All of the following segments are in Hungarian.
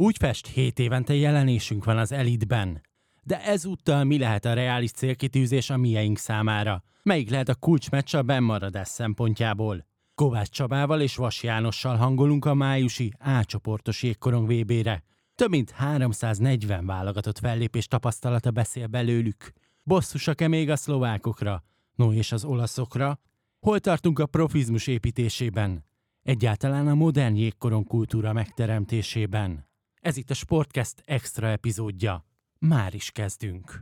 Úgy fest, 7 évente jelenésünk van az Elitben. De ezúttal mi lehet a reális célkitűzés a mieink számára? Melyik lehet a kulcsmeccs a bennmaradás szempontjából? Kovács Csabával és Vas Jánossal hangolunk a májusi A csoportos jégkorong VB-re. Több mint 340 válogatott fellépés tapasztalata beszél belőlük. Bosszusak-e még a szlovákokra? No és az olaszokra? Hol tartunk a profizmus építésében? Egyáltalán a modern jégkorong kultúra megteremtésében? Ez itt a Sportcast extra epizódja. Már is kezdünk.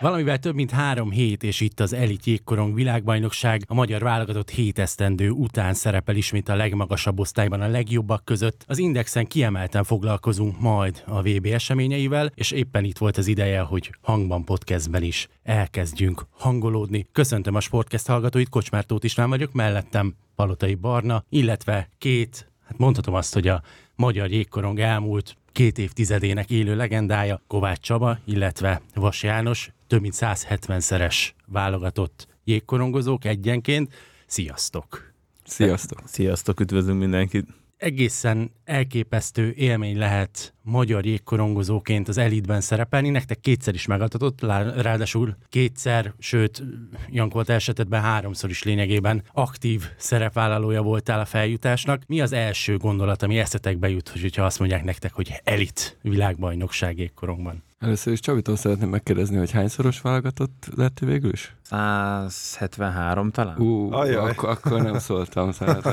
Valamivel több mint három hét, és itt az Elit Jégkorong világbajnokság a magyar válogatott hét esztendő után szerepel ismét a legmagasabb osztályban a legjobbak között. Az Indexen kiemelten foglalkozunk majd a VB eseményeivel, és éppen itt volt az ideje, hogy Hangban podcastben is elkezdjünk hangolódni. Köszöntöm a Sportcast hallgatóit, Kocsmár Tóth István vagyok, mellettem Palotai Barna, illetve két, hát mondhatom azt, hogy a magyar jégkorong elmúlt két évtizedének élő legendája Kovács Csaba, illetve Vas János, több mint 170-szeres válogatott jégkorongozók egyenként. Sziasztok! Sziasztok! Sziasztok, üdvözlünk mindenkit! Egészen elképesztő élmény lehet magyar jégkorongozóként az elitben szerepelni. Nektek kétszer is megadatott, ráadásul kétszer, sőt, Jankolt esetetben háromszor is lényegében aktív szerepvállalója voltál a feljutásnak. Mi az első gondolat, ami eszetekbe jut, hogyha azt mondják nektek, hogy elit világbajnokság jégkorongban? Először is Csabitól szeretném megkérdezni, hogy hányszoros válogatott lett végül is? 173 talán? Ú, akkor, akkor nem szóltam. Tehát.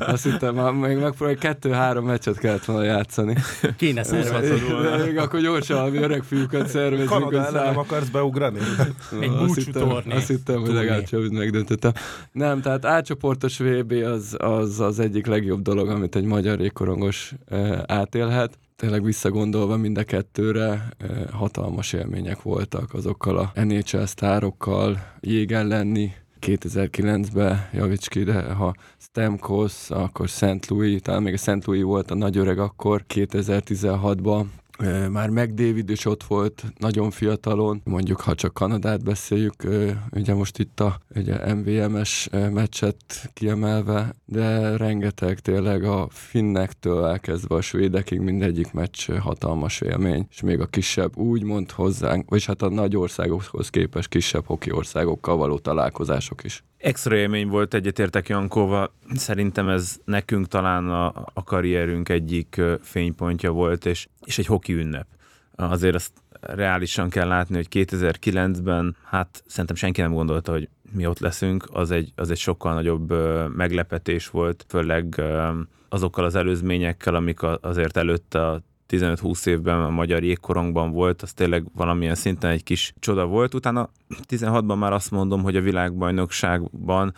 Azt hittem, már még megpróbálj kettő-három meccset kellett volna játszani. Kéne szervezni. Még akkor gyorsan valami öreg fiúkat szervezünk. Kanada ellen nem akarsz beugrani? Egy búcsú torné. Azt hittem, hogy legalább Csabit megdöntöttem. Nem, tehát átcsoportos VB az, az, az egyik legjobb dolog, amit egy magyar rékorongos átélhet tényleg visszagondolva mind a kettőre hatalmas élmények voltak azokkal a NHL sztárokkal, jégen lenni, 2009-ben, javíts ki, de ha Stamkos, akkor St. Louis, talán még a St. Louis volt a nagy öreg akkor, 2016-ban, már meg David is ott volt, nagyon fiatalon, mondjuk ha csak Kanadát beszéljük, ugye most itt a ugye MVMS meccset kiemelve, de rengeteg tényleg a finnektől elkezdve a svédekig mindegyik meccs hatalmas élmény, és még a kisebb úgymond hozzánk, vagy hát a nagy országokhoz képest kisebb hoki országokkal való találkozások is. Extra élmény volt, egyetértek Jankóval. Szerintem ez nekünk talán a, a karrierünk egyik fénypontja volt, és, és egy hoki ünnep. Azért azt reálisan kell látni, hogy 2009-ben, hát szerintem senki nem gondolta, hogy mi ott leszünk, az egy, az egy sokkal nagyobb meglepetés volt, főleg azokkal az előzményekkel, amik azért előtte a 15-20 évben a magyar jégkorongban volt, az tényleg valamilyen szinten egy kis csoda volt. Utána 16-ban már azt mondom, hogy a világbajnokságban,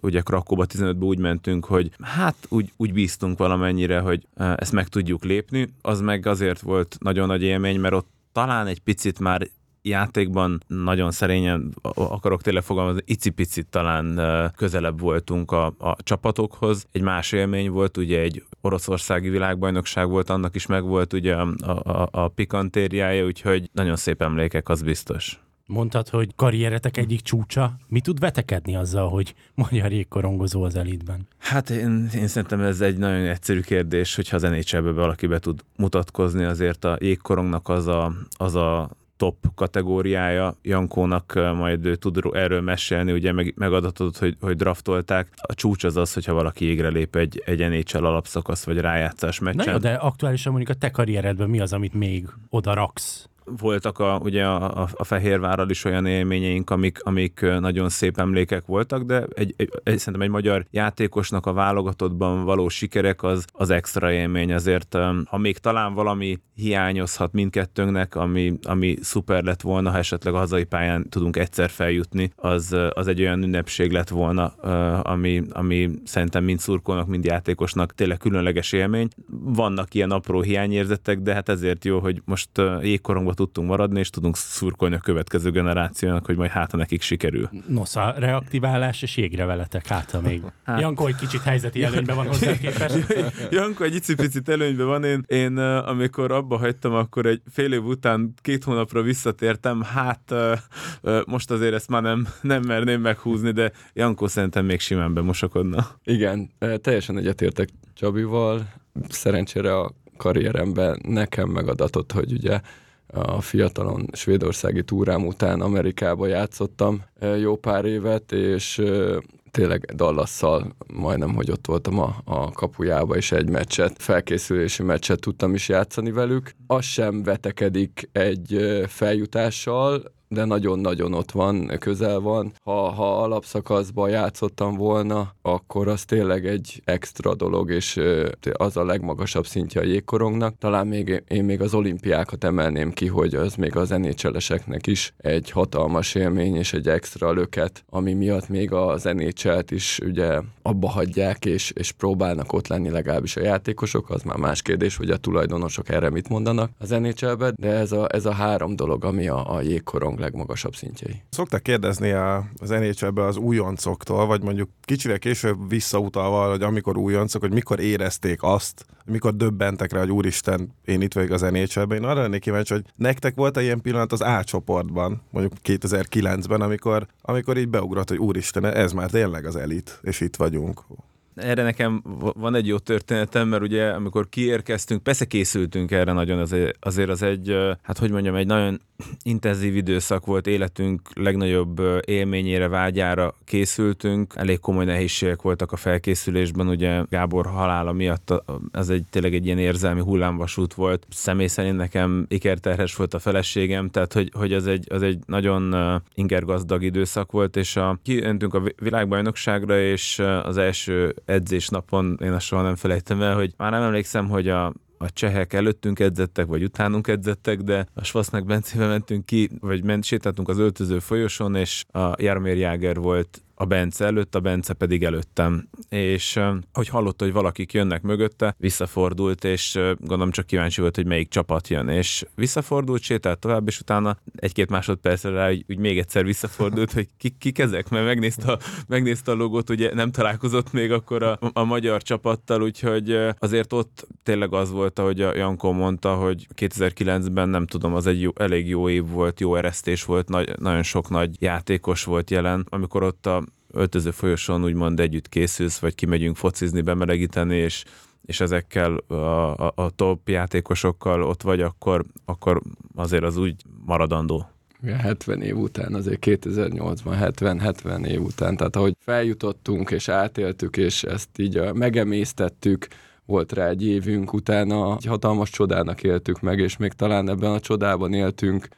ugye Krakóba 15-ben úgy mentünk, hogy hát úgy, úgy bíztunk valamennyire, hogy e, ezt meg tudjuk lépni. Az meg azért volt nagyon nagy élmény, mert ott talán egy picit már játékban nagyon szerényen akarok tényleg fogalmazni, icipicit talán közelebb voltunk a, a csapatokhoz. Egy más élmény volt, ugye egy oroszországi világbajnokság volt, annak is megvolt ugye a, a, a pikantériája, úgyhogy nagyon szép emlékek, az biztos. Mondtad, hogy karrieretek egyik csúcsa. Mi tud vetekedni azzal, hogy magyar jégkorongozó az elitben? Hát én, én szerintem ez egy nagyon egyszerű kérdés, hogyha az nhl valaki be tud mutatkozni, azért a jégkorongnak az a, az a top kategóriája. Jankónak majd ő tud erről mesélni, ugye meg, megadatott, hogy, hogy draftolták. A csúcs az az, hogyha valaki égre lép egy, egy NHL alapszakasz vagy rájátszás meccsen. Na jó, de aktuálisan mondjuk a te karrieredben mi az, amit még oda raksz? Voltak a, ugye a, a, Fehérvárral is olyan élményeink, amik, amik nagyon szép emlékek voltak, de egy, egy, egy, szerintem egy magyar játékosnak a válogatottban való sikerek az, az extra élmény. Azért, ha még talán valami hiányozhat mindkettőnknek, ami, ami szuper lett volna, ha esetleg a hazai pályán tudunk egyszer feljutni, az, az egy olyan ünnepség lett volna, ami, ami szerintem mind szurkolnak, mind játékosnak tényleg különleges élmény. Vannak ilyen apró hiányérzetek, de hát ezért jó, hogy most jégkorongban tudtunk maradni, és tudunk szurkolni a következő generációnak, hogy majd hát nekik sikerül. Nos, a reaktiválás és jégre veletek, hát még. Hát. Janko egy kicsit helyzeti előnyben van hozzá képest. Janko egy icipicit előnyben van, én, én amikor abba hagytam, akkor egy fél év után két hónapra visszatértem, hát most azért ezt már nem, nem merném meghúzni, de Janko szerintem még simán bemosakodna. Igen, teljesen egyetértek Csabival. Szerencsére a karrieremben nekem megadatott, hogy ugye a fiatalon svédországi túrám után Amerikába játszottam jó pár évet, és tényleg Dallasszal majdnem, hogy ott voltam a, a kapujába, és egy meccset, felkészülési meccset tudtam is játszani velük. Az sem vetekedik egy feljutással, de nagyon-nagyon ott van, közel van. Ha, ha alapszakaszban játszottam volna, akkor az tényleg egy extra dolog, és az a legmagasabb szintje a jégkorongnak. Talán még én még az olimpiákat emelném ki, hogy az még az zenécseleseknek is egy hatalmas élmény és egy extra löket, ami miatt még a zenécselt is ugye abba hagyják, és, és próbálnak ott lenni legalábbis a játékosok, az már más kérdés, hogy a tulajdonosok erre mit mondanak a zenécselbe, de ez a, ez a három dolog, ami a, a jégkorong legmagasabb szintjei. Szokták kérdezni a, az nhl az újoncoktól, vagy mondjuk kicsivel később visszautalva, hogy amikor újoncok, hogy mikor érezték azt, mikor döbbentek rá, hogy úristen, én itt vagyok az nhl Én arra lennék kíváncsi, hogy nektek volt-e ilyen pillanat az A csoportban, mondjuk 2009-ben, amikor, amikor így beugrott, hogy úristen, ez már tényleg az elit, és itt vagyunk erre nekem van egy jó történetem, mert ugye amikor kiérkeztünk, persze készültünk erre nagyon, azért, az egy, hát hogy mondjam, egy nagyon intenzív időszak volt, életünk legnagyobb élményére, vágyára készültünk, elég komoly nehézségek voltak a felkészülésben, ugye Gábor halála miatt ez egy tényleg egy ilyen érzelmi hullámvasút volt. Személy szerint nekem ikerterhes volt a feleségem, tehát hogy, hogy az, egy, az egy nagyon ingergazdag időszak volt, és a, kijöntünk a világbajnokságra, és az első edzésnapon én azt soha nem felejtem el, hogy már nem emlékszem, hogy a a csehek előttünk edzettek, vagy utánunk edzettek, de a Svasznak Bencébe mentünk ki, vagy ment, sétáltunk az öltöző folyosón, és a Jarmér Jáger volt a Bence előtt, a Bence pedig előttem. És hogy hallotta, hogy valakik jönnek mögötte, visszafordult, és gondolom csak kíváncsi volt, hogy melyik csapat jön. És visszafordult, sétált tovább, és utána egy-két másodpercre rá, hogy, hogy még egyszer visszafordult, hogy kik, kik ezek, mert megnézte megnézte a logót, ugye nem találkozott még akkor a, a magyar csapattal, úgyhogy azért ott tényleg az volt, ahogy a Janko mondta, hogy 2009-ben nem tudom, az egy jó, elég jó év volt, jó eresztés volt, nagy, nagyon sok nagy játékos volt jelen, amikor ott a öltöző folyosón úgymond együtt készülsz, vagy kimegyünk focizni, bemelegíteni, és és ezekkel a, a, a top játékosokkal ott vagy, akkor, akkor azért az úgy maradandó. 70 év után, azért 2008-ban 70-70 év után, tehát ahogy feljutottunk és átéltük, és ezt így megemésztettük, volt rá egy évünk, utána egy hatalmas csodának éltük meg, és még talán ebben a csodában éltünk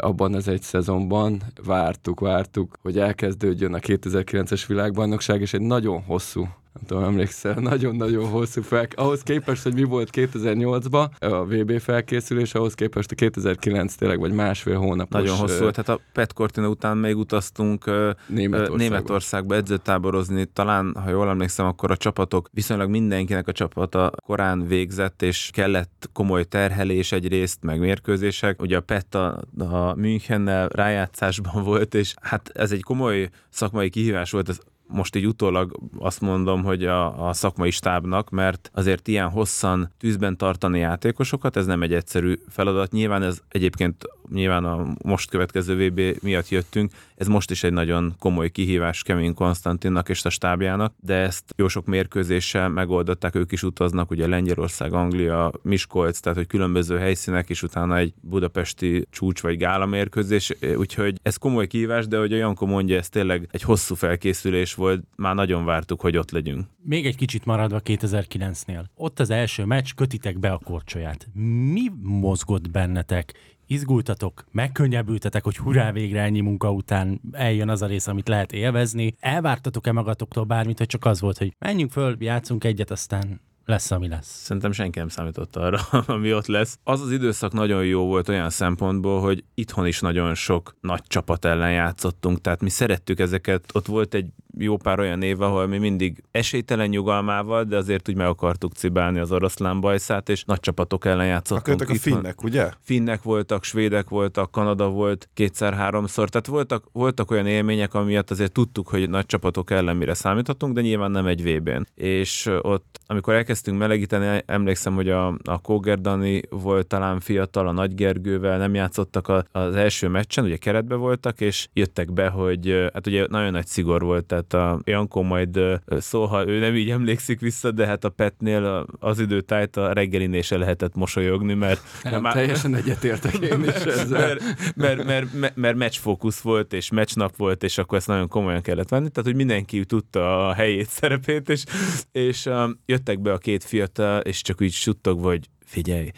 abban az egy szezonban. Vártuk, vártuk, hogy elkezdődjön a 2009-es világbajnokság, és egy nagyon hosszú nem tudom, emlékszel, nagyon-nagyon hosszú fel. Ahhoz képest, hogy mi volt 2008-ban a VB felkészülés, ahhoz képest a 2009 tényleg, vagy másfél hónapos. Nagyon hosszú volt, tehát a Pet Cortina után még utaztunk Németországba. Németországba edzőtáborozni. Talán, ha jól emlékszem, akkor a csapatok, viszonylag mindenkinek a csapata korán végzett, és kellett komoly terhelés egyrészt, meg mérkőzések. Ugye a Pet a, a Münchennel rájátszásban volt, és hát ez egy komoly szakmai kihívás volt, ez most így utólag azt mondom, hogy a, a szakmai stábnak, mert azért ilyen hosszan tűzben tartani játékosokat, ez nem egy egyszerű feladat. Nyilván ez egyébként nyilván a most következő VB miatt jöttünk, ez most is egy nagyon komoly kihívás Kevin Konstantinnak és a stábjának, de ezt jó sok mérkőzéssel megoldották, ők is utaznak, ugye Lengyelország, Anglia, Miskolc, tehát hogy különböző helyszínek, és utána egy budapesti csúcs vagy gála mérkőzés, úgyhogy ez komoly kihívás, de hogy a Janko mondja, ez tényleg egy hosszú felkészülés volt, már nagyon vártuk, hogy ott legyünk. Még egy kicsit maradva 2009-nél. Ott az első meccs, kötitek be a korcsolyát. Mi mozgott bennetek? izgultatok, megkönnyebbültetek, hogy hurrá végre ennyi munka után eljön az a rész, amit lehet élvezni. Elvártatok-e magatoktól bármit, hogy csak az volt, hogy menjünk föl, játszunk egyet, aztán lesz, ami lesz. Szerintem senki nem számított arra, ami ott lesz. Az az időszak nagyon jó volt olyan szempontból, hogy itthon is nagyon sok nagy csapat ellen játszottunk, tehát mi szerettük ezeket. Ott volt egy jó pár olyan év, ahol mi mindig esélytelen nyugalmával, de azért úgy meg akartuk cibálni az oroszlán bajszát, és nagy csapatok ellen játszottunk. Akkor a finnek, ugye? Finnek voltak, svédek voltak, Kanada volt kétszer-háromszor, tehát voltak, voltak olyan élmények, amiatt azért tudtuk, hogy nagy csapatok ellen mire számíthatunk, de nyilván nem egy VB-n. És ott, amikor elkezdtünk melegíteni, emlékszem, hogy a, a Kóger Dani volt talán fiatal, a Nagy Gergővel nem játszottak a, az első meccsen, ugye keretbe voltak, és jöttek be, hogy hát ugye nagyon nagy szigor volt, tehát a Jankó majd szól, ha ő nem így emlékszik vissza, de hát a Petnél az időtájt a reggelinél se lehetett mosolyogni, mert... Nem, már, teljesen egyetértek én is ezzel. Mert, mert, mert, mert, mert meccsfókusz volt, és meccsnap volt, és akkor ezt nagyon komolyan kellett venni, tehát hogy mindenki tudta a helyét, szerepét, és, és um, jöttek be a két fiatal, és csak úgy suttogva, hogy figyelj,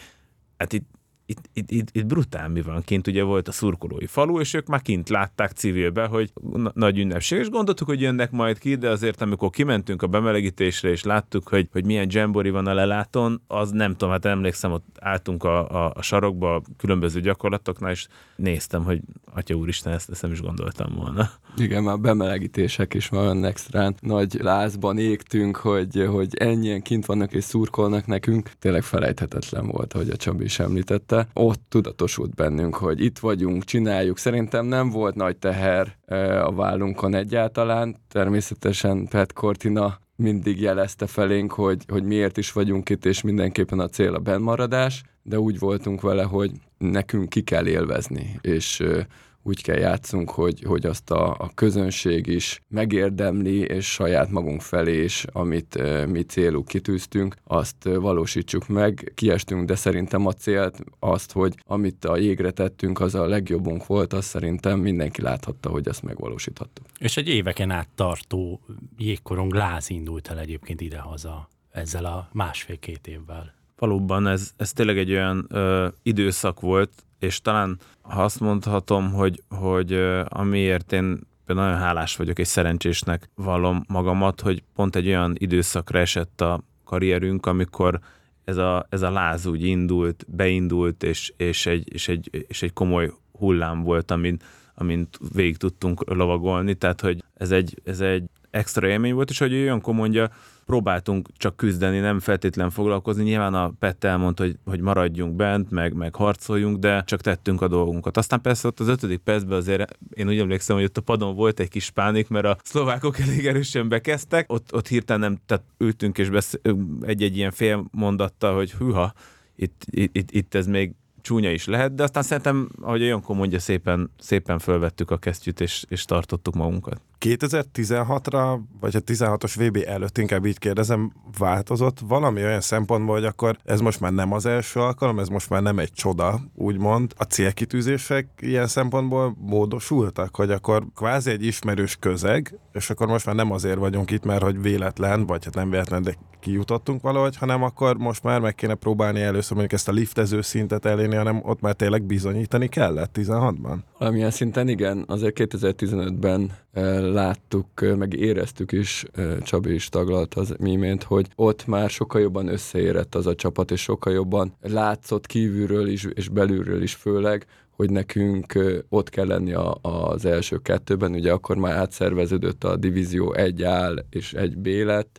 hát itt itt, itt, itt, itt brutál mi van. Kint, ugye volt a szurkolói falu, és ők már kint látták civilbe, hogy na- nagy ünnepség, és gondoltuk, hogy jönnek majd ki, de azért amikor kimentünk a bemelegítésre, és láttuk, hogy, hogy milyen dzsembori van a leláton, az nem tudom, hát emlékszem, ott álltunk a, a, a sarokba a különböző gyakorlatoknál, és néztem, hogy Atya Úristen, ezt, ezt nem is gondoltam volna. Igen, már bemelegítések is van extrán. Nagy lázban égtünk, hogy, hogy ennyien kint vannak és szurkolnak nekünk. Tényleg felejthetetlen volt, hogy a Csabi is említette. Ott tudatosult bennünk, hogy itt vagyunk, csináljuk. Szerintem nem volt nagy teher a vállunkon egyáltalán. Természetesen Pet Cortina mindig jelezte felénk, hogy, hogy miért is vagyunk itt, és mindenképpen a cél a bennmaradás, de úgy voltunk vele, hogy nekünk ki kell élvezni, és úgy kell játszunk, hogy, hogy azt a, a közönség is megérdemli, és saját magunk felé is, amit e, mi céluk kitűztünk, azt valósítsuk meg. Kiestünk, de szerintem a célt azt, hogy amit a jégre tettünk, az a legjobbunk volt, azt szerintem mindenki láthatta, hogy ezt megvalósíthattuk. És egy éveken át tartó jégkorong láz indult el egyébként idehaza ezzel a másfél-két évvel. Valóban ez, ez tényleg egy olyan ö, időszak volt, és talán ha azt mondhatom, hogy, hogy amiért én nagyon hálás vagyok, és szerencsésnek vallom magamat, hogy pont egy olyan időszakra esett a karrierünk, amikor ez a, ez a láz úgy indult, beindult, és, és, egy, és, egy, és egy komoly hullám volt, amin, amint végig tudtunk lovagolni, tehát hogy ez egy, ez egy extra élmény volt, és hogy olyankor mondja, próbáltunk csak küzdeni, nem feltétlen foglalkozni. Nyilván a Pet elmondta, hogy, hogy maradjunk bent, meg, meg harcoljunk, de csak tettünk a dolgunkat. Aztán persze ott az ötödik percben azért én úgy emlékszem, hogy ott a padon volt egy kis pánik, mert a szlovákok elég erősen bekezdtek. Ott, ott hirtelen nem, tehát ültünk és besz- egy-egy ilyen fél mondattal, hogy hűha, itt, itt, itt ez még csúnya is lehet, de aztán szerintem, ahogy a Janko mondja, szépen, szépen fölvettük a kesztyűt, és, és tartottuk magunkat. 2016-ra, vagy a 16-os VB előtt inkább így kérdezem, változott valami olyan szempontból, hogy akkor ez most már nem az első alkalom, ez most már nem egy csoda, úgymond. A célkitűzések ilyen szempontból módosultak, hogy akkor kvázi egy ismerős közeg, és akkor most már nem azért vagyunk itt, mert hogy véletlen, vagy hát nem véletlen, de kijutottunk valahogy, hanem akkor most már meg kéne próbálni először mondjuk ezt a liftező szintet elérni, hanem ott már tényleg bizonyítani kellett 16-ban. Valamilyen szinten igen, azért 2015-ben láttuk, meg éreztük is, Csabi is taglalt az imént, hogy ott már sokkal jobban összeérett az a csapat, és sokkal jobban látszott kívülről is, és belülről is főleg, hogy nekünk ott kell lenni a, az első kettőben, ugye akkor már átszerveződött a divízió egy áll és egy B lett,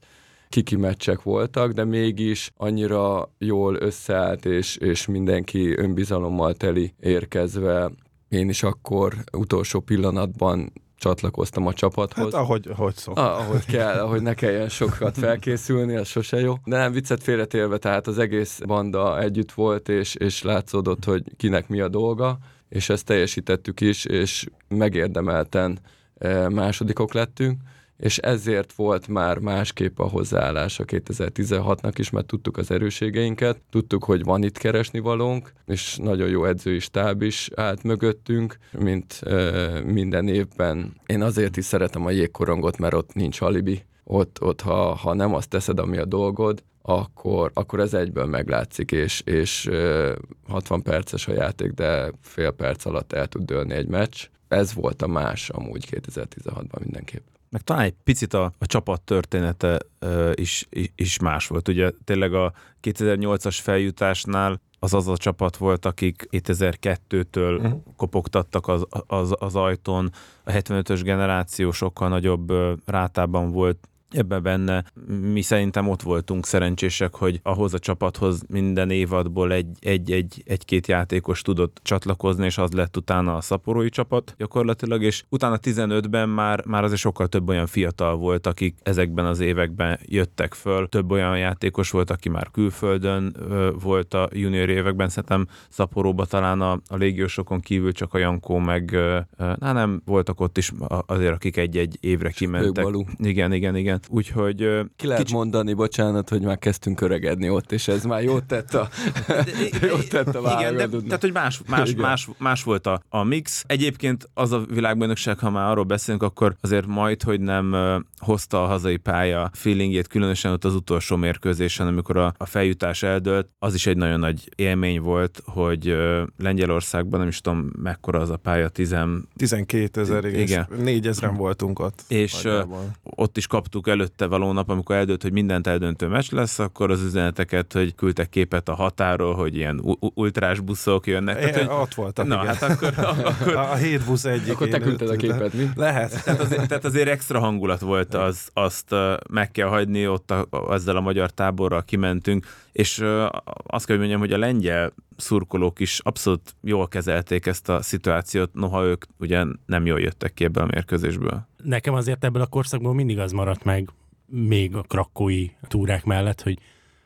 kiki meccsek voltak, de mégis annyira jól összeállt, és, és mindenki önbizalommal teli érkezve. Én is akkor utolsó pillanatban csatlakoztam a csapathoz. Hát ahogy, ahogy szok. Ah, ahogy kell, ahogy ne kelljen sokat felkészülni, az sose jó. De nem viccet félretélve, tehát az egész banda együtt volt, és, és látszódott, hogy kinek mi a dolga, és ezt teljesítettük is, és megérdemelten eh, másodikok lettünk és ezért volt már másképp a hozzáállás a 2016-nak is, mert tudtuk az erőségeinket, tudtuk, hogy van itt keresni valónk, és nagyon jó edzői stáb is állt mögöttünk, mint e, minden évben. Én azért is szeretem a jégkorongot, mert ott nincs alibi. Ott, ott ha, ha nem azt teszed, ami a dolgod, akkor, akkor ez egyből meglátszik, és, és 60 perces a játék, de fél perc alatt el tud dőlni egy meccs. Ez volt a más amúgy 2016-ban mindenképp meg talán egy picit a, a csapat története uh, is, is más volt. Ugye tényleg a 2008-as feljutásnál az az a csapat volt, akik 2002-től uh-huh. kopogtattak az, az, az ajtón. A 75-ös generáció sokkal nagyobb rátában volt ebben benne. Mi szerintem ott voltunk szerencsések, hogy ahhoz a csapathoz minden évadból egy, egy, egy, egy-két játékos tudott csatlakozni, és az lett utána a szaporói csapat gyakorlatilag, és utána 15-ben már, már azért sokkal több olyan fiatal volt, akik ezekben az években jöttek föl. Több olyan játékos volt, aki már külföldön ö, volt a junior években, szerintem szaporóba talán a, a légiósokon kívül csak a Jankó meg, ö, na nem, voltak ott is azért, akik egy-egy évre kimentek. Igen, igen, igen. Úgyhogy... Ki lehet kicsi... mondani, bocsánat, hogy már kezdtünk öregedni ott, és ez már jót tett a, jót tett a Igen, de, tehát, hogy más, más, más, más volt a, a mix. Egyébként az a világbajnokság, ha már arról beszélünk, akkor azért majd, hogy nem hozta a hazai pálya feelingjét, különösen ott az utolsó mérkőzésen, amikor a, a feljutás eldőlt, az is egy nagyon nagy élmény volt, hogy Lengyelországban, nem is tudom mekkora az a pálya, 10... 12 ezer, igen. 4 ezeren voltunk ott. És uh, ott is kaptuk előtte való nap, amikor eldőlt, hogy mindent eldöntő meccs lesz, akkor az üzeneteket, hogy küldtek képet a határól, hogy ilyen ultrás buszok jönnek. Tehát, hogy... Ott voltak, Na, igen. hát akkor, akkor... A hét busz egyik. Akkor te küldted a képet, mi? Lehet. Tehát azért, tehát azért extra hangulat volt az, azt meg kell hagyni, ott a, ezzel a magyar táborral kimentünk, és azt kell, hogy mondjam, hogy a lengyel szurkolók is abszolút jól kezelték ezt a szituációt, noha ők ugye nem jól jöttek ki ebből a mérkőzésből. Nekem azért ebből a korszakból mindig az maradt meg, még a krakói túrák mellett, hogy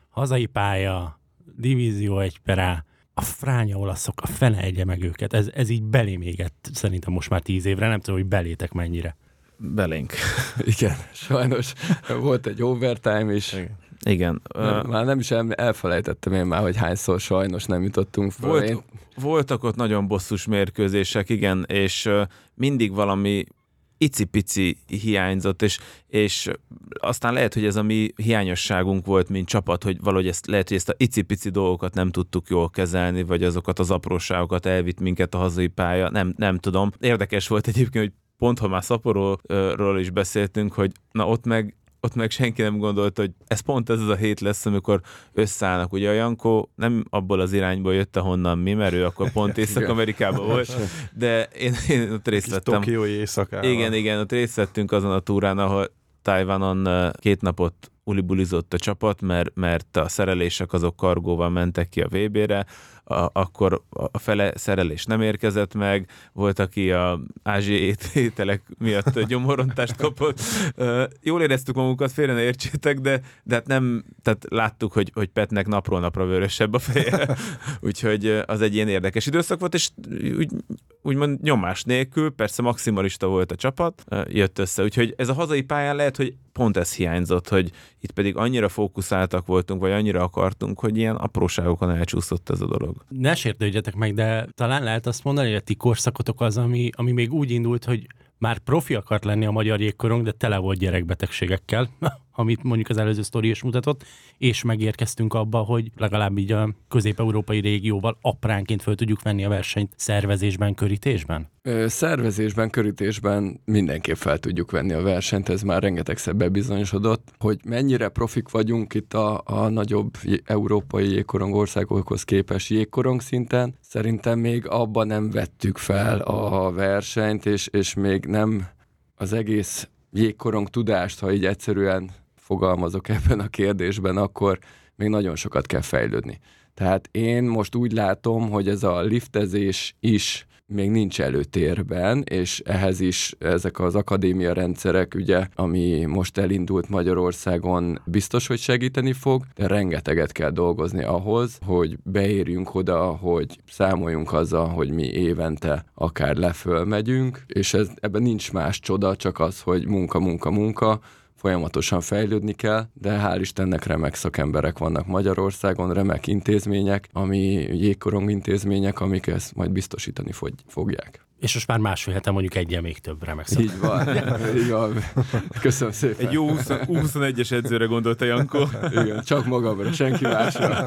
hazai pálya, divízió egy perá, a fránya olaszok, a fene egye meg őket. Ez, ez így belém égett szerintem most már tíz évre, nem tudom, hogy belétek mennyire. Belénk. Igen, sajnos volt egy overtime is. Igen. Igen. Nem, már nem is elfelejtettem én már, hogy hányszor sajnos nem jutottunk fel. Volt, én... Voltak ott nagyon bosszus mérkőzések, igen, és mindig valami icipici hiányzott, és, és aztán lehet, hogy ez a mi hiányosságunk volt, mint csapat, hogy valahogy ezt, lehet, hogy ezt a icipici dolgokat nem tudtuk jól kezelni, vagy azokat az apróságokat elvitt minket a hazai pálya, nem, nem tudom. Érdekes volt egyébként, hogy pont ha már Szaporóról is beszéltünk, hogy na ott meg ott meg senki nem gondolta, hogy ez pont ez az a hét lesz, amikor összeállnak. Ugye a Jankó nem abból az irányból jött, ahonnan mi, mert ő akkor pont Észak-Amerikában volt, de én, én ott részt vettem. Tokiói éjszakában. Igen, igen, ott részt vettünk azon a túrán, ahol Tajvanon két napot ulibulizott a csapat, mert, mert a szerelések azok kargóval mentek ki a VB-re, a, akkor a fele szerelés nem érkezett meg, volt, aki a ázsiai ételek miatt gyomorontást kapott. Jól éreztük magunkat, félre ne értsétek, de, de hát nem, tehát láttuk, hogy, hogy Petnek napról napra vörösebb a feje, úgyhogy az egy ilyen érdekes időszak volt, és úgy, úgymond nyomás nélkül, persze maximalista volt a csapat, jött össze, úgyhogy ez a hazai pályán lehet, hogy pont ez hiányzott, hogy itt pedig annyira fókuszáltak voltunk, vagy annyira akartunk, hogy ilyen apróságokon elcsúszott ez a dolog ne sértődjetek meg, de talán lehet azt mondani, hogy a ti korszakotok az, ami, ami még úgy indult, hogy már profi akart lenni a magyar jégkorong, de tele volt gyerekbetegségekkel, amit mondjuk az előző sztori is mutatott, és megérkeztünk abba, hogy legalább így a közép-európai régióval apránként föl tudjuk venni a versenyt szervezésben, körítésben? Ö, szervezésben, körítésben mindenképp fel tudjuk venni a versenyt, ez már rengetegszer bebizonyosodott, hogy mennyire profik vagyunk itt a, a nagyobb európai jégkorong országokhoz képes jégkorong szinten. Szerintem még abban nem vettük fel a versenyt, és, és még nem az egész jégkorong tudást, ha így egyszerűen fogalmazok ebben a kérdésben, akkor még nagyon sokat kell fejlődni. Tehát én most úgy látom, hogy ez a liftezés is még nincs előtérben, és ehhez is ezek az akadémia rendszerek, ugye, ami most elindult Magyarországon, biztos, hogy segíteni fog, de rengeteget kell dolgozni ahhoz, hogy beérjünk oda, hogy számoljunk azzal, hogy mi évente akár leföl megyünk, és ez, ebben nincs más csoda, csak az, hogy munka, munka, munka, folyamatosan fejlődni kell, de hál' Istennek remek szakemberek vannak Magyarországon, remek intézmények, ami jégkorong intézmények, amik ezt majd biztosítani fogják. És most már másfél hete mondjuk egyen még több remek Így van. így van. Köszönöm szépen. Egy jó 20, 21-es edzőre gondolta Jankó. Igen, csak magamra, senki másra.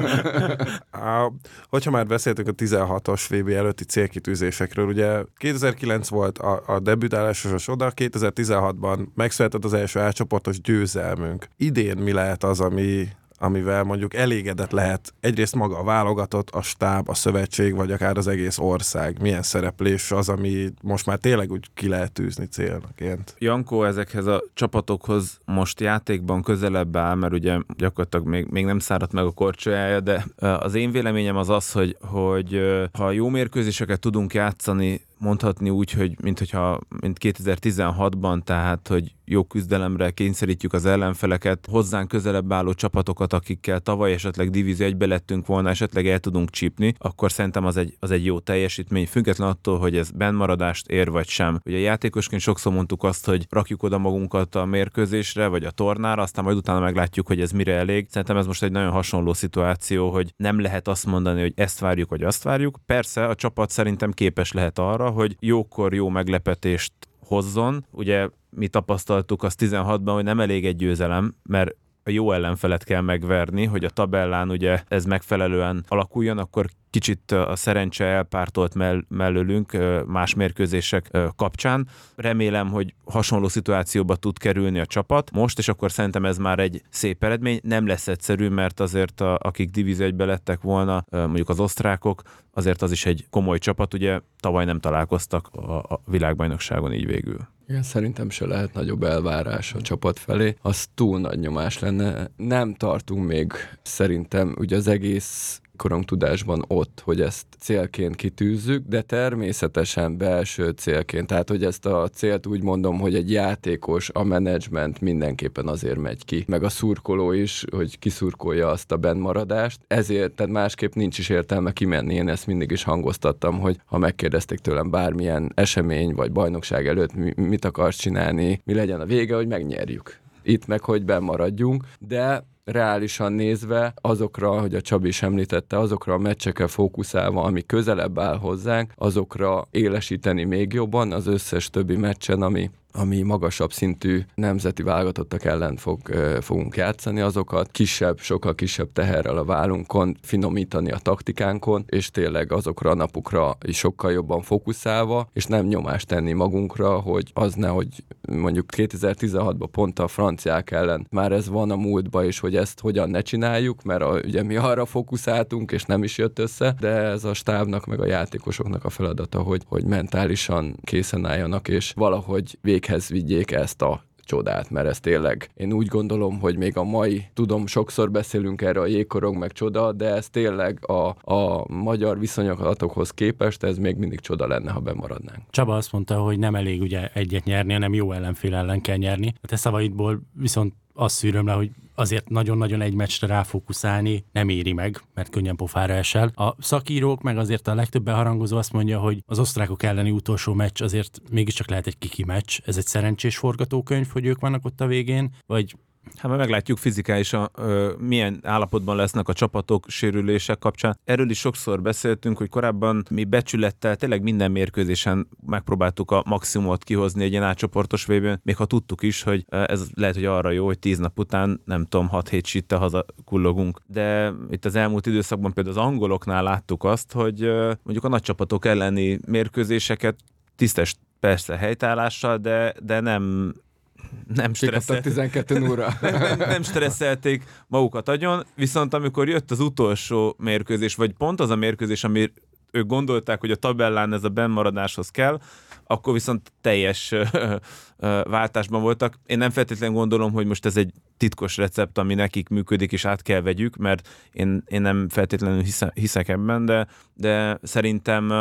A, hogyha már beszéltünk a 16-os VB előtti célkitűzésekről, ugye 2009 volt a, a debütálásos oda, 2016-ban megszületett az első átcsoportos győzelmünk. Idén mi lehet az, ami amivel mondjuk elégedett lehet egyrészt maga a válogatott, a stáb, a szövetség, vagy akár az egész ország. Milyen szereplés az, ami most már tényleg úgy ki lehet tűzni célnak. Jankó ezekhez a csapatokhoz most játékban közelebb áll, mert ugye gyakorlatilag még, még nem száradt meg a korcsolyája, de az én véleményem az az, hogy, hogy ha jó mérkőzéseket tudunk játszani, mondhatni úgy, hogy mint, hogyha, mint 2016-ban, tehát hogy jó küzdelemre kényszerítjük az ellenfeleket, hozzánk közelebb álló csapatokat, akikkel tavaly esetleg divízió egybe lettünk volna, esetleg el tudunk csípni, akkor szerintem az egy, az egy jó teljesítmény, független attól, hogy ez bennmaradást ér vagy sem. Ugye játékosként sokszor mondtuk azt, hogy rakjuk oda magunkat a mérkőzésre, vagy a tornára, aztán majd utána meglátjuk, hogy ez mire elég. Szerintem ez most egy nagyon hasonló szituáció, hogy nem lehet azt mondani, hogy ezt várjuk, vagy azt várjuk. Persze a csapat szerintem képes lehet arra, hogy jókor jó meglepetést hozzon. Ugye mi tapasztaltuk azt 16-ban, hogy nem elég egy győzelem, mert a jó ellenfelet kell megverni, hogy a tabellán ugye ez megfelelően alakuljon, akkor kicsit a szerencse elpártolt mell- mellőlünk más mérkőzések kapcsán. Remélem, hogy hasonló szituációba tud kerülni a csapat most, és akkor szerintem ez már egy szép eredmény. Nem lesz egyszerű, mert azért a, akik egybe lettek volna, mondjuk az osztrákok, azért az is egy komoly csapat, ugye tavaly nem találkoztak a, a világbajnokságon így végül. Igen, szerintem se lehet nagyobb elvárás a csapat felé. Az túl nagy nyomás lenne. Nem tartunk még szerintem ugye az egész korongtudásban ott, hogy ezt célként kitűzzük, de természetesen belső célként. Tehát, hogy ezt a célt úgy mondom, hogy egy játékos, a menedzsment mindenképpen azért megy ki, meg a szurkoló is, hogy kiszurkolja azt a bennmaradást. Ezért, tehát másképp nincs is értelme kimenni. Én ezt mindig is hangoztattam, hogy ha megkérdezték tőlem bármilyen esemény vagy bajnokság előtt, mi, mit akarsz csinálni, mi legyen a vége, hogy megnyerjük itt meg, hogy bemaradjunk, de reálisan nézve azokra, hogy a Csabi is említette, azokra a meccsekkel fókuszálva, ami közelebb áll hozzánk, azokra élesíteni még jobban az összes többi meccsen, ami ami magasabb szintű nemzeti válogatottak ellen fog, fogunk játszani, azokat kisebb, sokkal kisebb teherrel a vállunkon finomítani a taktikánkon, és tényleg azokra a is sokkal jobban fókuszálva, és nem nyomást tenni magunkra, hogy az ne, hogy mondjuk 2016-ban pont a franciák ellen már ez van a múltban, és hogy ezt hogyan ne csináljuk, mert a, ugye mi arra fókuszáltunk, és nem is jött össze, de ez a stábnak, meg a játékosoknak a feladata, hogy, hogy mentálisan készen álljanak, és valahogy vég véghez vigyék ezt a csodát, mert ez tényleg, én úgy gondolom, hogy még a mai, tudom, sokszor beszélünk erre a jégkorong meg csoda, de ez tényleg a, a magyar viszonyokatokhoz képest ez még mindig csoda lenne, ha bemaradnánk. Csaba azt mondta, hogy nem elég ugye egyet nyerni, hanem jó ellenfél ellen kell nyerni. A te szavaidból viszont azt szűröm le, hogy azért nagyon-nagyon egy meccsre ráfókuszálni nem éri meg, mert könnyen pofára esel. A szakírók meg azért a legtöbben harangozó azt mondja, hogy az osztrákok elleni utolsó meccs azért mégiscsak lehet egy kiki meccs. Ez egy szerencsés forgatókönyv, hogy ők vannak ott a végén, vagy Hát majd meglátjuk fizikálisan, milyen állapotban lesznek a csapatok sérülések kapcsán. Erről is sokszor beszéltünk, hogy korábban mi becsülettel tényleg minden mérkőzésen megpróbáltuk a maximumot kihozni egy ilyen átcsoportos vb még ha tudtuk is, hogy ez lehet, hogy arra jó, hogy tíz nap után, nem tudom, 6-7 sitte haza kullogunk. De itt az elmúlt időszakban például az angoloknál láttuk azt, hogy mondjuk a nagy csapatok elleni mérkőzéseket tisztes persze helytállással, de, de nem nem stresszelték. 12 óra. nem, nem, nem stresszelték magukat agyon, viszont amikor jött az utolsó mérkőzés, vagy pont az a mérkőzés, ami ők gondolták, hogy a tabellán ez a bennmaradáshoz kell, akkor viszont teljes váltásban voltak. Én nem feltétlenül gondolom, hogy most ez egy titkos recept, ami nekik működik, és át kell vegyük, mert én, én nem feltétlenül hiszek ebben, de, de szerintem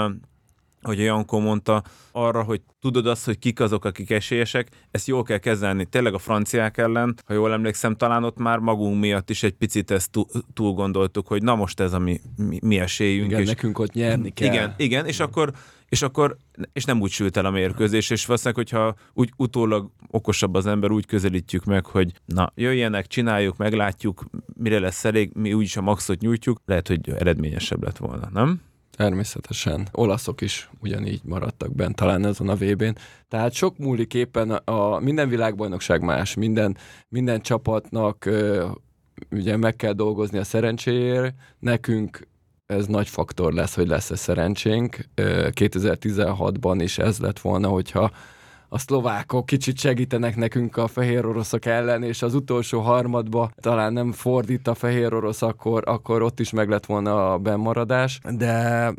hogy Jankó mondta, arra, hogy tudod azt, hogy kik azok, akik esélyesek, ezt jól kell kezelni. Tényleg a franciák ellen, ha jól emlékszem, talán ott már magunk miatt is egy picit ezt túl gondoltuk, hogy na most ez a mi, mi, mi esélyünk. Igen, és nekünk ott nyerni kell. Igen, igen, és akkor és akkor és nem úgy sült el a mérkőzés, és valószínűleg, hogyha úgy utólag okosabb az ember, úgy közelítjük meg, hogy na, jöjjenek, csináljuk, meglátjuk, mire lesz elég, mi úgyis a maxot nyújtjuk, lehet, hogy eredményesebb lett volna, nem? Természetesen. Olaszok is ugyanígy maradtak bent, talán ezen a VB-n. Tehát sok múlik éppen a, a minden világbajnokság más, minden, minden csapatnak ugye meg kell dolgozni a szerencséért, nekünk ez nagy faktor lesz, hogy lesz-e szerencsénk. 2016-ban is ez lett volna, hogyha a szlovákok kicsit segítenek nekünk a fehér oroszok ellen, és az utolsó harmadba talán nem fordít a fehér orosz, akkor, akkor ott is meg lett volna a bennmaradás, de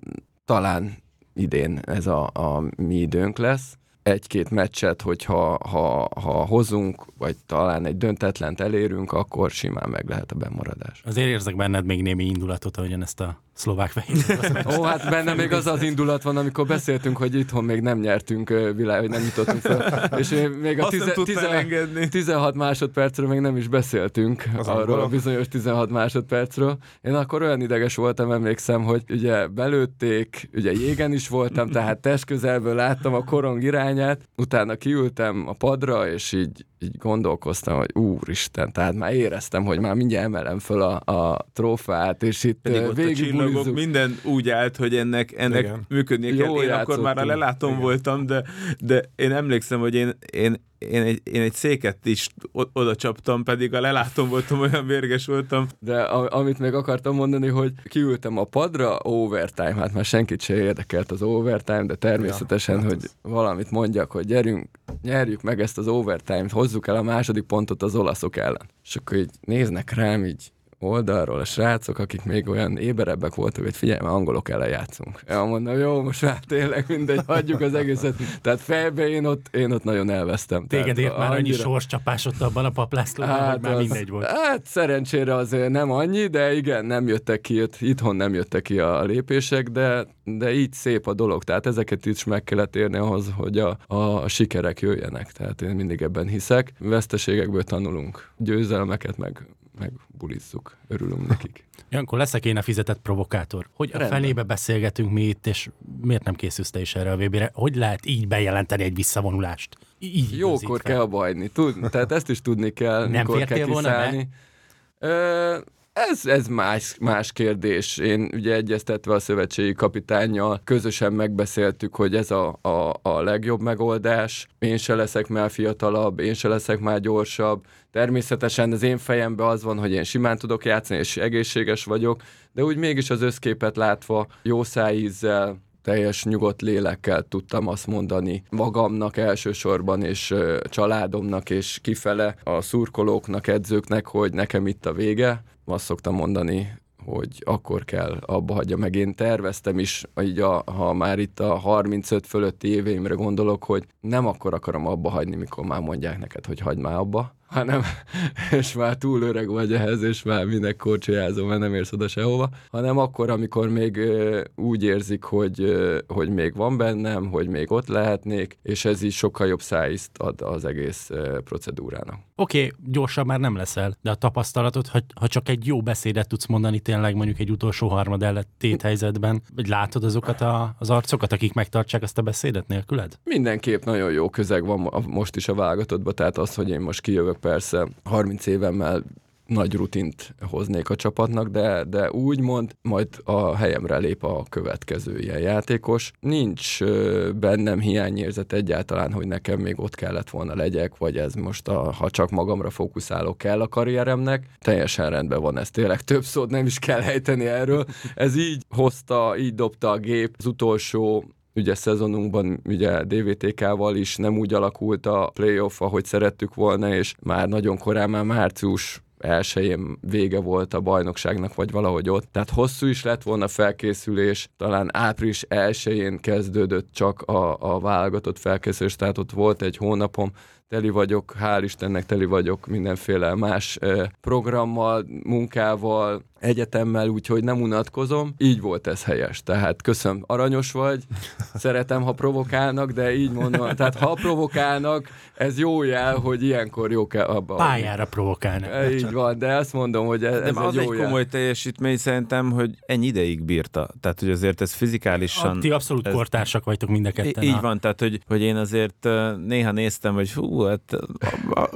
talán idén ez a, a mi időnk lesz egy-két meccset, hogyha ha, ha hozunk, vagy talán egy döntetlent elérünk, akkor simán meg lehet a bemaradás. Azért érzek benned még némi indulatot, ahogyan ezt a szlovák fehér. Ó, hát benne még az az indulat van, amikor beszéltünk, hogy itthon még nem nyertünk világ, hogy nem jutottunk fel. És még a tize, tize, 16 másodpercről még nem is beszéltünk az arról angolok. a bizonyos 16 másodpercről. Én akkor olyan ideges voltam, emlékszem, hogy ugye belőtték, ugye jégen is voltam, tehát test közelből láttam a korong irányát, utána kiültem a padra, és így így gondolkoztam, hogy úristen, tehát már éreztem, hogy már mindjárt emelem föl a, a trófát, és itt végig csillagok, minden úgy állt, hogy ennek, ennek működnie kell. Én akkor már a lelátom Igen. voltam, de, de én emlékszem, hogy én, én én egy, én egy széket is oda csaptam, pedig a lelátom voltam, olyan mérges voltam. De a, amit még akartam mondani, hogy kiültem a padra, overtime, hát már senkit se érdekelt az overtime, de természetesen, ja, hát hogy az... valamit mondjak, hogy gyerünk, nyerjük meg ezt az overtime-t, hozzuk el a második pontot az olaszok ellen. És akkor így néznek rám, így oldalról a srácok, akik még olyan éberebbek voltak, hogy figyelj, már angolok ellen játszunk. Ja, mondom, jó, most már tényleg mindegy, hagyjuk az egészet. Tehát fejbe én ott, én ott nagyon elvesztem. Téged ért már annyi sorscsapás ott abban a paplászlóban, hát hogy már az, mindegy volt. Hát szerencsére azért nem annyi, de igen, nem jöttek ki, itthon nem jöttek ki a lépések, de, de így szép a dolog. Tehát ezeket is meg kellett érni ahhoz, hogy a, a sikerek jöjjenek. Tehát én mindig ebben hiszek. Veszteségekből tanulunk. Győzelmeket meg megbulizzuk, örülünk nekik. Jankó, leszek én a fizetett provokátor. Hogy a Rendben. fenébe beszélgetünk mi itt, és miért nem készülsz te is erre a vb -re? Hogy lehet így bejelenteni egy visszavonulást? Így Jókor kell hagyni. Tud, tehát ezt is tudni kell, nem mikor kell volna Be? Ö, ez, ez más, más kérdés. Én ugye egyeztetve a szövetségi kapitányjal közösen megbeszéltük, hogy ez a, a, a legjobb megoldás. Én se leszek már fiatalabb, én se leszek már gyorsabb. Természetesen az én fejemben az van, hogy én simán tudok játszani, és egészséges vagyok, de úgy mégis az összképet látva jó szájízzel, teljes nyugodt lélekkel tudtam azt mondani magamnak elsősorban, és családomnak, és kifele a szurkolóknak, edzőknek, hogy nekem itt a vége. Azt szoktam mondani, hogy akkor kell abba hagyja meg. Én terveztem is, így a, ha már itt a 35 fölötti éveimre gondolok, hogy nem akkor akarom abba hagyni, mikor már mondják neked, hogy hagyd már abba, hanem, és már túl öreg vagy ehhez, és már minek korcsolyázom, mert nem érsz oda sehova, hanem akkor, amikor még úgy érzik, hogy, hogy még van bennem, hogy még ott lehetnék, és ez is sokkal jobb szájízt ad az egész procedúrának. Oké, okay, gyorsabb már nem leszel, de a tapasztalatod, ha, ha csak egy jó beszédet tudsz mondani tényleg mondjuk egy utolsó harmad előtt téthelyzetben, vagy látod azokat a, az arcokat, akik megtartsák ezt a beszédet nélküled? Mindenképp nagyon jó közeg van most is a válogatottban, tehát az, hogy én most kijövök persze 30 évemmel nagy rutint hoznék a csapatnak, de, de úgy mond, majd a helyemre lép a következő ilyen játékos. Nincs bennem hiányérzet egyáltalán, hogy nekem még ott kellett volna legyek, vagy ez most, a, ha csak magamra fókuszálok, kell a karrieremnek. Teljesen rendben van ez, tényleg több szót nem is kell ejteni erről. Ez így hozta, így dobta a gép. Az utolsó ugye szezonunkban ugye DVTK-val is nem úgy alakult a playoff, ahogy szerettük volna, és már nagyon korán, már március elsőjén vége volt a bajnokságnak, vagy valahogy ott. Tehát hosszú is lett volna felkészülés, talán április elsőjén kezdődött csak a, a válogatott felkészülés, tehát ott volt egy hónapom, teli vagyok, hál' Istennek teli vagyok mindenféle más programmal, munkával, egyetemmel, úgyhogy nem unatkozom. Így volt ez helyes. Tehát köszönöm, aranyos vagy, szeretem, ha provokálnak, de így mondom, tehát ha provokálnak, ez jó jel, hogy ilyenkor jó kell abba. Pályára provokálnak. E, így van, de azt mondom, hogy ez, de ez az egy, jó egy komoly jel. teljesítmény szerintem, hogy ennyi ideig bírta. Tehát, hogy azért ez fizikálisan... A, ti abszolút ez, kortársak vagytok mind a ketten. Így a... van, tehát, hogy, hogy én azért néha néztem, hogy hú, hát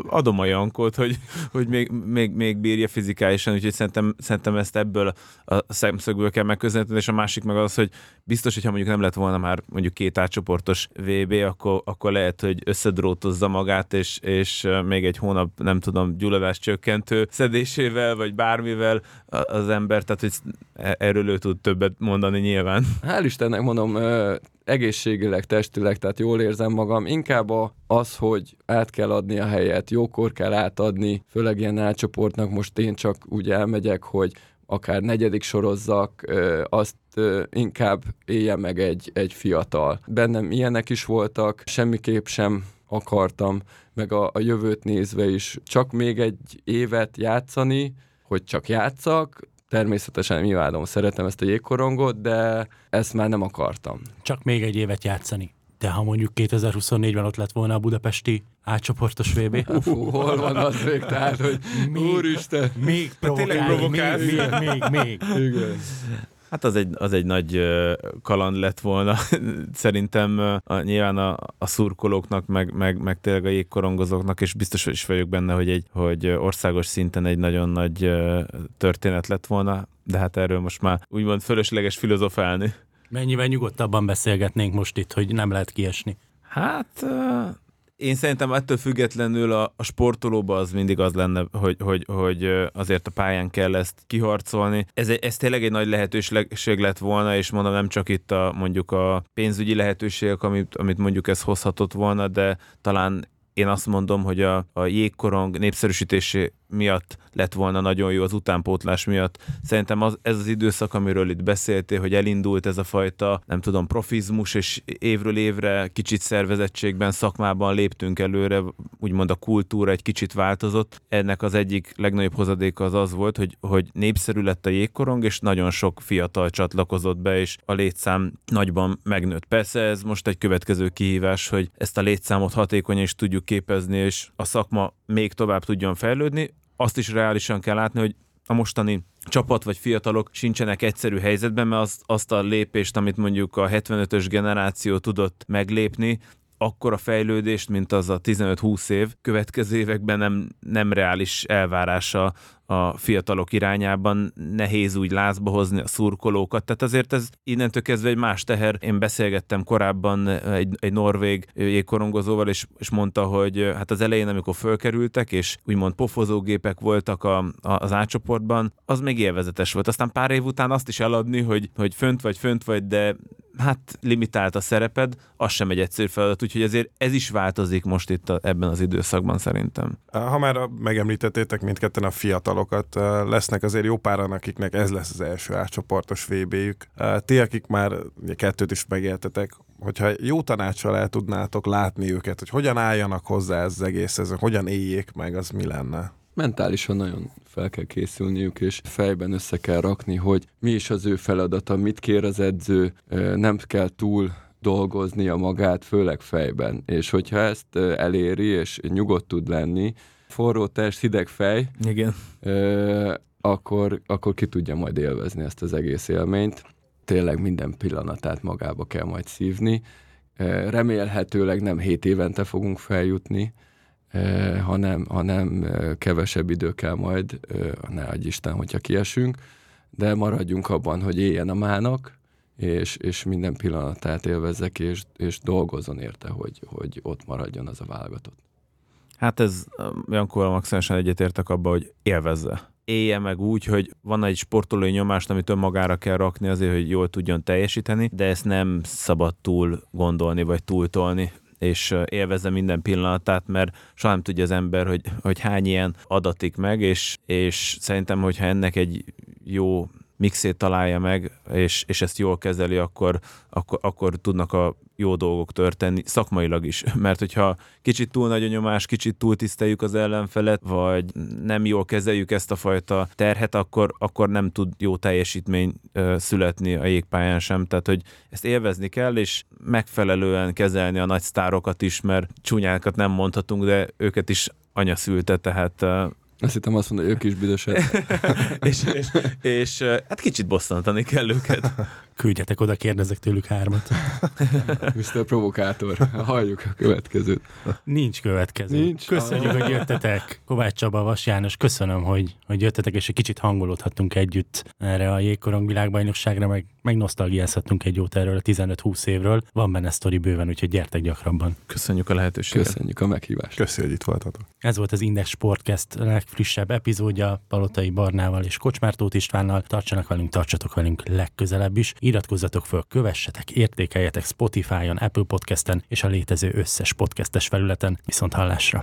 adom a Jankót, hogy, hogy még, még, még bírja fizikálisan, úgyhogy szerintem, szerintem ezt ebből a szemszögből kell megközelíteni, és a másik meg az, hogy biztos, hogyha mondjuk nem lett volna már mondjuk két átcsoportos VB, akkor, akkor lehet, hogy összedrótozza magát, és, és még egy hónap, nem tudom, gyulladás csökkentő szedésével, vagy bármivel az ember, tehát hogy e-, erről ő tud többet mondani nyilván. Hál' Istennek mondom, egészségileg, testileg, tehát jól érzem magam. Inkább az, hogy át kell adni a helyet, jókor kell átadni, főleg ilyen átcsoportnak most én csak úgy elmegyek, hogy akár negyedik sorozzak, azt inkább éljen meg egy, egy fiatal. Bennem ilyenek is voltak, semmiképp sem akartam, meg a, a jövőt nézve is csak még egy évet játszani, hogy csak játszak, természetesen imádom, szeretem ezt a jégkorongot, de ezt már nem akartam. Csak még egy évet játszani. De ha mondjuk 2024-ben ott lett volna a budapesti átcsoportos VB. Ufú, hol van az még? Tehát, hogy még, úristen. Még provokálni, még, még, még, még. Igen. Hát az egy, az egy nagy kaland lett volna. Szerintem a, nyilván a, a szurkolóknak, meg, meg, meg tényleg a jégkorongozóknak, és biztos is vagyok benne, hogy, egy, hogy országos szinten egy nagyon nagy történet lett volna, de hát erről most már úgymond fölösleges filozofálni. Mennyivel nyugodtabban beszélgetnénk most itt, hogy nem lehet kiesni? Hát én szerintem ettől függetlenül a, a sportolóba az mindig az lenne, hogy, hogy, hogy azért a pályán kell ezt kiharcolni. Ez, ez tényleg egy nagy lehetőség lett volna, és mondom nem csak itt a mondjuk a pénzügyi lehetőségek, amit, amit mondjuk ez hozhatott volna, de talán én azt mondom, hogy a, a jégkorong népszerűsítésé miatt lett volna nagyon jó az utánpótlás miatt. Szerintem az, ez az időszak, amiről itt beszéltél, hogy elindult ez a fajta, nem tudom, profizmus, és évről évre kicsit szervezettségben, szakmában léptünk előre, úgymond a kultúra egy kicsit változott. Ennek az egyik legnagyobb hozadéka az az volt, hogy, hogy népszerű lett a jégkorong, és nagyon sok fiatal csatlakozott be, és a létszám nagyban megnőtt. Persze ez most egy következő kihívás, hogy ezt a létszámot hatékonyan is tudjuk képezni, és a szakma még tovább tudjon fejlődni azt is reálisan kell látni, hogy a mostani csapat vagy fiatalok sincsenek egyszerű helyzetben, mert azt, azt a lépést, amit mondjuk a 75-ös generáció tudott meglépni, akkora fejlődést, mint az a 15-20 év, következő években nem, nem reális elvárása a fiatalok irányában, nehéz úgy lázba hozni a szurkolókat, tehát azért ez innentől kezdve egy más teher. Én beszélgettem korábban egy, egy norvég jégkorongozóval, és, és mondta, hogy hát az elején, amikor fölkerültek, és úgymond pofozógépek voltak a, a, az átcsoportban, az még élvezetes volt. Aztán pár év után azt is eladni, hogy, hogy fönt vagy, fönt vagy, de hát limitált a szereped, az sem egy egyszerű feladat, úgyhogy ezért ez is változik most itt a, ebben az időszakban szerintem. Ha már megemlítettétek mindketten a fiatalokat, lesznek azért jó páran, akiknek ez lesz az első átcsoportos VB-jük. Ti, akik már kettőt is megéltetek, hogyha jó tanácsal el tudnátok látni őket, hogy hogyan álljanak hozzá ez az egészhez, hogyan éljék meg, az mi lenne? Mentálisan nagyon fel kell készülniük, és fejben össze kell rakni, hogy mi is az ő feladata, mit kér az edző, nem kell túl dolgoznia magát, főleg fejben. És hogyha ezt eléri, és nyugodt tud lenni, forró test, hideg fej, Igen. akkor, akkor ki tudja majd élvezni ezt az egész élményt. Tényleg minden pillanatát magába kell majd szívni. Remélhetőleg nem hét évente fogunk feljutni, hanem, hanem kevesebb idő kell majd, ne adj Isten, hogyha kiesünk, de maradjunk abban, hogy éljen a mának, és, és minden pillanatát élvezzek, és, és dolgozzon érte, hogy, hogy ott maradjon az a válogatott. Hát ez olyankor maximálisan egyetértek abba, hogy élvezze. Élje meg úgy, hogy van egy sportolói nyomást, amit önmagára kell rakni azért, hogy jól tudjon teljesíteni, de ezt nem szabad túl gondolni, vagy túltolni és élvezze minden pillanatát, mert soha nem tudja az ember, hogy, hogy hány ilyen adatik meg, és, és szerintem, hogyha ennek egy jó mixét találja meg, és, és ezt jól kezeli, akkor, akkor, akkor tudnak a jó dolgok történni, szakmailag is. Mert hogyha kicsit túl nagy a nyomás, kicsit túl tiszteljük az ellenfelet, vagy nem jól kezeljük ezt a fajta terhet, akkor, akkor nem tud jó teljesítmény születni a jégpályán sem. Tehát, hogy ezt élvezni kell, és megfelelően kezelni a nagy sztárokat is, mert csúnyákat nem mondhatunk, de őket is anya szülte, tehát azt hittem azt mondja, hogy ők is büdösek. és, és, és, hát kicsit bosszantani kell őket. Küldjetek oda, kérdezek tőlük hármat. Mr. Provokátor, halljuk a következőt. Nincs következő. Nincs. Köszönjük, hogy jöttetek. Kovács Csaba, Vas János, köszönöm, hogy, hogy jöttetek, és egy kicsit hangolódhattunk együtt erre a jégkorong világbajnokságra, meg, meg nosztalgiázhatunk egy jót erről a 15-20 évről. Van benne sztori bőven, úgyhogy gyertek gyakrabban. Köszönjük a lehetőséget. Köszönjük a meghívást. Köszi, hogy itt voltatok. Ez volt az Index Sportcast legfrissebb epizódja Palotai Barnával és Kocsmár Tóth Istvánnal. Tartsanak velünk, tartsatok velünk legközelebb is. Iratkozzatok föl, kövessetek, értékeljetek Spotify-on, Apple Podcasten és a létező összes podcastes felületen. Viszont hallásra!